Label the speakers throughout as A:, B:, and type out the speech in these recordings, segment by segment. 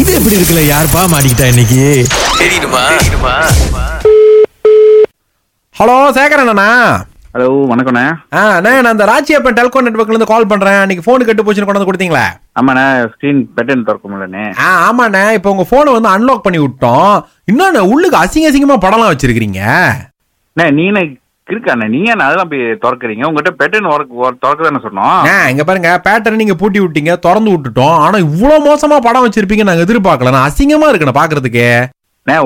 A: இது எப்படி இருக்குல்ல? யாருப்பா மாட்டிக்கிட்டா இன்னைக்கு?
B: ஹலோ சேகரன் அண்ணா.
C: ஹலோ வணக்கண்ணே
B: ஆ அண்ணா நான் அந்த ராச்சியப்பன் டெல்கோ நெட்ஒர்க்ல இருந்து கால் பண்றேன். அன்னைக்கு ஃபோன் கெட்டு போச்சுன்னு கொண்டு வந்து கொடுத்தீங்களா?
C: ஆமாண்ணே ஸ்க்ரீன் பேட்டர்ன் திறக்க முடியலண்ணே
B: ஆ ஆமாண்ணே. இப்போ உங்க போனை வந்து அன்லாக் பண்ணி விட்டோம். இன்னொன்னு உள்ளுக்கு அசிங்க அசிங்கமா படம்லாம் வச்சிருக்கீங்க
C: அண்ணே நீனே இருக்காண்ணே நீங்க என்ன அதெல்லாம் போய் திறக்கறீங்க? உங்ககிட்ட பேட்டர்ன் ஒர்க் திறக்க தானே சொன்னோம்.
B: இங்க பாருங்க பேட்டர்ன் நீங்க பூட்டி விட்டீங்க திறந்து விட்டுட்டோம். ஆனா இவ்வளவு மோசமா படம் வச்சிருப்பீங்க நாங்க எதிர்பார்க்கல. நான் அசிங்கமா இருக்கணும் பாக்குறதுக்கு.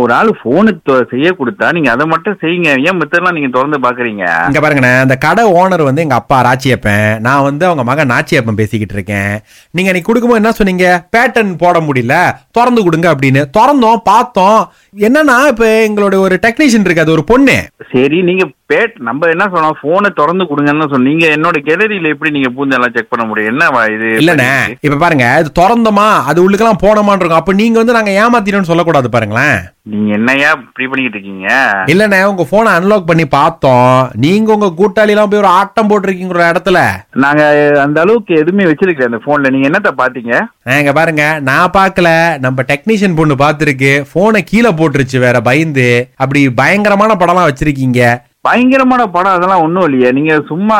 C: ஒரு ஆள் போனு செய்ய கொடுத்தா நீங்க அதை மட்டும் செய்யுங்க. ஏன் மித்தெல்லாம் நீங்க திறந்து பாக்குறீங்க?
B: இங்க பாருங்கண்ணே அந்த கடை ஓனர் வந்து எங்க அப்பா ராச்சியப்பன் நான் வந்து அவங்க மகன் நாச்சியப்பன் பேசிக்கிட்டு இருக்கேன். நீங்க நீ கொடுக்கும்போது என்ன சொன்னீங்க? பேட்டர்ன் போட முடியல. திறந்து கொடுங்க அப்படின்னு. திறந்தோம் பார்த்தோம். என்னன்னா இப்ப எங்களுடைய ஒரு டெக்னீஷியன் இருக்கு அது ஒரு பொண்ணு.
C: சரி நீங்க பேட் நம்ம என்ன சொன்னோம்? போனை திறந்து கொடுங்கன்னு சொன்னோம். நீங்க என்னோட கேலரியில எப்படி நீங்க பூந்து எல்லாம் செக் பண்ண முடியும்? என்ன இது
B: இல்லண்ணே இப்ப பாருங்க இது திறந்தோமா அது உள்ளுக்கெல்லாம் போனோமான்னு இருக்கும். அப்ப நீங்க வந்து நாங்க ஏமாத்தினோம்னு சொல்லக்கூடாது பாருங்களேன்.
C: நீங்க என்னையா இப்படி பண்ணிக்கிட்டு இருக்கீங்க?
B: இல்லண்ணே உங்க போனை அன்லாக் பண்ணி பார்த்தோம். நீங்க உங்க கூட்டாளி எல்லாம் போய் ஒரு ஆட்டம் போட்டிருக்கீங்க இடத்துல.
C: நாங்க அந்த அளவுக்கு எதுவுமே வச்சிருக்கல அந்த போன்ல நீங்க என்னத்த பாத்தீங்க?
B: இங்க பாருங்க. நான் பார்க்கல நம்ம டெக்னீஷியன் பொண்ணு பார்த்துருக்கு போனை கீழே போட்டுருச்சு வேற பயந்து. அப்படி பயங்கரமான படம்லாம் வச்சிருக்கீங்க.
C: பயங்கரமான படம் அதெல்லாம் ஒண்ணும் இல்லையே. நீங்க சும்மா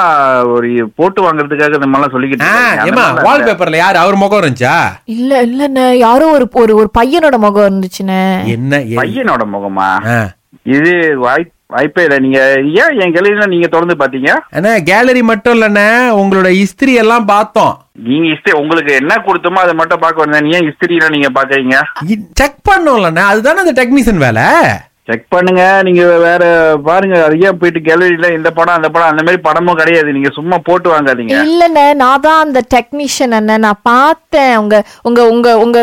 C: ஒரு போட்டு வாங்குறதுக்காக இந்த மாதிரிலாம் சொல்லிக்கிட்டு
B: ஆ,
C: இருக்கீங்க. அந்த
B: ஏம்மா
C: மாதிரிலாம்
B: வால்
C: இல்ல.
B: பேப்பர்ல யாரு அவர் முகம் இருந்துச்சா?
D: இல்ல இல்லண்ணே யாரோ ஒரு ஒரு ஒரு பையனோட முகம் இருந்துச்சுண்ணே.
B: என்ன
C: பையனோட முகமா. இது வாய்ப் வாய்ப்பே இல்லை. நீங்க ஏன் என் கிளையில நீங்க திறந்து பாத்தீங்க
B: அண்ணா கேலரி மட்டும் இல்லண்ணே உங்களோட இஸ்திரி எல்லாம் பார்த்தோம்.
C: நீங்க இஸ்திரி உங்களுக்கு என்ன கொடுத்தோமோ அதை மட்டும் பார்க்க வந்தேன். ஏன் இஸ்திரியில நீங்க பாக்குறீங்க
B: செக் பண்ணோம்லண்ணே அதுதானே அந்த டெக்னீஷியன் வேலை?
C: செக் பண்ணுங்க. நீங்க வேற பாருங்க. அது ஏன் போயிட்டு கேலரியில இந்த படம் அந்த படம் அந்த மாதிரி படமும் கிடையாது. நீங்க சும்மா போட்டு வாங்காதீங்க.
D: இல்லண்ணே நான் தான் அந்த டெக்னீஷியன் அண்ணன் நான் பார்த்தேன். உங்க உங்க உங்க உங்க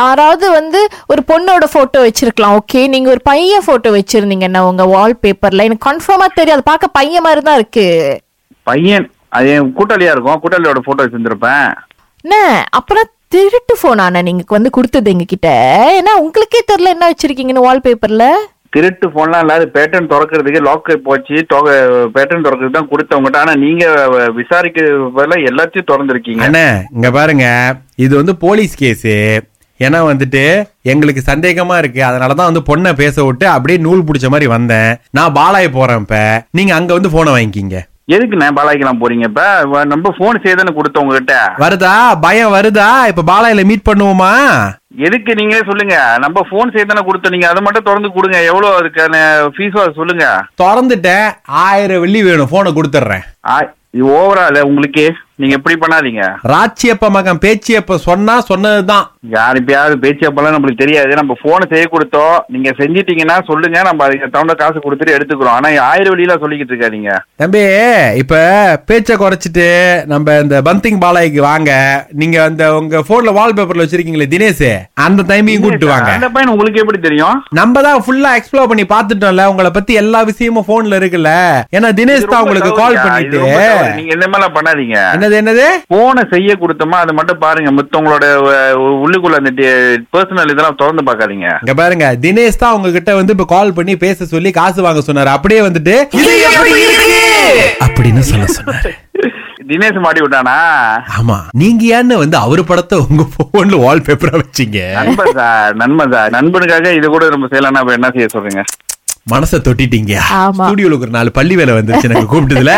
D: யாராவது வந்து ஒரு பொண்ணோட போட்டோ வச்சிருக்கலாம் ஓகே நீங்க ஒரு பையன் போட்டோ வச்சிருந்தீங்கண்ணா உங்க வால் பேப்பர்ல எனக்கு கன்ஃபார்மா தெரியாது பார்க்க பையன் மாதிரி தான் இருக்கு.
C: பையன் அது என் கூட்டாளியா இருக்கும். கூட்டாளியோட போட்டோ வச்சிருந்திருப்பேன்
D: அண்ணே அப்புறம் திருட்டு போனாண்ணே நீங்க வந்து கொடுத்தது எங்க கிட்ட ஏன்னா உங்களுக்கே தெரியல என்ன வச்சிருக்கீங்கன்னு வால் பேப்பர்ல
C: திருட்டு போன்லாம் இல்லாத பேட்டர்ன் திறக்கிறதுக்கு லாக் போச்சு பேட்டர்ன் திறக்கிறது தான் கொடுத்தவங்ககிட்ட. ஆனா நீங்க விசாரிக்கிறதுல எல்லாத்தையும் திறந்துருக்கீங்க.
B: அண்ணே இங்க பாருங்க. இது வந்து போலீஸ் கேஸு ஏன்னா வந்துட்டு எங்களுக்கு சந்தேகமா இருக்கு. அதனாலதான் வந்து பொண்ணை பேச விட்டு அப்படியே நூல் பிடிச்ச மாதிரி வந்தேன். நான் பாலாய போறேன் இப்ப. நீங்க அங்க வந்து போனை வாங்கிக்கிங்க.
C: எதுக்குண்ணே பாலாய்க்கலாம் போறீங்க? இப்ப நம்ம போன் செய்தானே கொடுத்தோம் உங்ககிட்ட
B: வருதா? பயம் வருதா? இப்ப பாலாயில மீட் பண்ணுவோமா?
C: எதுக்கு நீங்களே சொல்லுங்க. நம்ம போன் செய்தானே கொடுத்தோம். நீங்க அதை மட்டும் திறந்து கொடுங்க. எவ்வளவு அதுக்கான ஃபீஸோ சொல்லுங்க.
B: திறந்துட்டேன். ஆயிரம் வெள்ளி வேணும். போனை கொடுத்துட்றேன்.
C: ஓவரா இல்ல? உங்களுக்கு நீங்க எப்படி பண்ணாதீங்க.
B: ராச்சியப்ப மகன் பேச்சியப்ப சொன்னா சொன்னதுதான்.
C: யார் இப்பயாவது பேச்சு அப்பெல்லாம் நம்மளுக்கு தெரியாது. நம்ம போனை செய்ய கொடுத்தோம். நீங்க செஞ்சிட்டீங்கன்னா சொல்லுங்க. நம்ம அதுக்கு தகுந்த காசு கொடுத்துட்டு எடுத்துக்கிறோம். ஆனா ஆயிரம் வழியில சொல்லிக்கிட்டு இருக்காதீங்க.
B: தம்பி இப்ப பேச்ச குறைச்சிட்டு நம்ம இந்த பந்திங் பாலாய்க்கு வாங்க. நீங்க அந்த உங்க போன்ல வால்பேப்பர்ல வச்சிருக்கீங்களே தினேஷ். அந்த டைமையும் கூப்பிட்டு வாங்க.
C: அந்த பையன் உங்களுக்கு எப்படி தெரியும்?
B: நம்ம தான் ஃபுல்லா எக்ஸ்ப்ளோர் பண்ணி பார்த்துட்டோம்ல. உங்களை பத்தி எல்லா விஷயமும் போன்ல இருக்குல்ல. ஏன்னா தினேஷ் தான் உங்களுக்கு கால் பண்ணிட்டு.
C: நீங்க இந்த மாதிரிலாம் பண்ணாதீங்க.
B: என்னது என்னது?
C: போனை செய்ய கொடுத்தோமா அதை மட்டும் பாருங்க. மத்தவங்களோட அஹ், உள்ளுக்குள்ள அந்த பர்சனல் இதெல்லாம் திறந்து பார்க்காதீங்க.
B: இங்க பாருங்க தினேஷ் தான் உங்ககிட்ட வந்து இப்ப கால் பண்ணி பேச சொல்லி காசு வாங்க சொன்னாரு. அப்படியே வந்துட்டு அப்படின்னு சொல்ல சொன்னாரு.
C: தினேஷ் மாட்டி விட்டானா?
B: ஆமா. நீங்க ஏன்னு வந்து அவர் படத்தை உங்க போன்ல வால்பேப்பரா வச்சீங்க?
C: நண்பன் சார் நண்பன் சார். நண்பனுக்காக இது கூட நம்ம செய்யலாம் அப்ப என்ன செய்ய சொல்றீங்க?
B: மனசை தொட்டிட்டீங்க. ஸ்டுடியோல ஒரு நாலு பள்ளி வேலை வந்துருச்சு எனக்கு கூப்பிட்டதுல.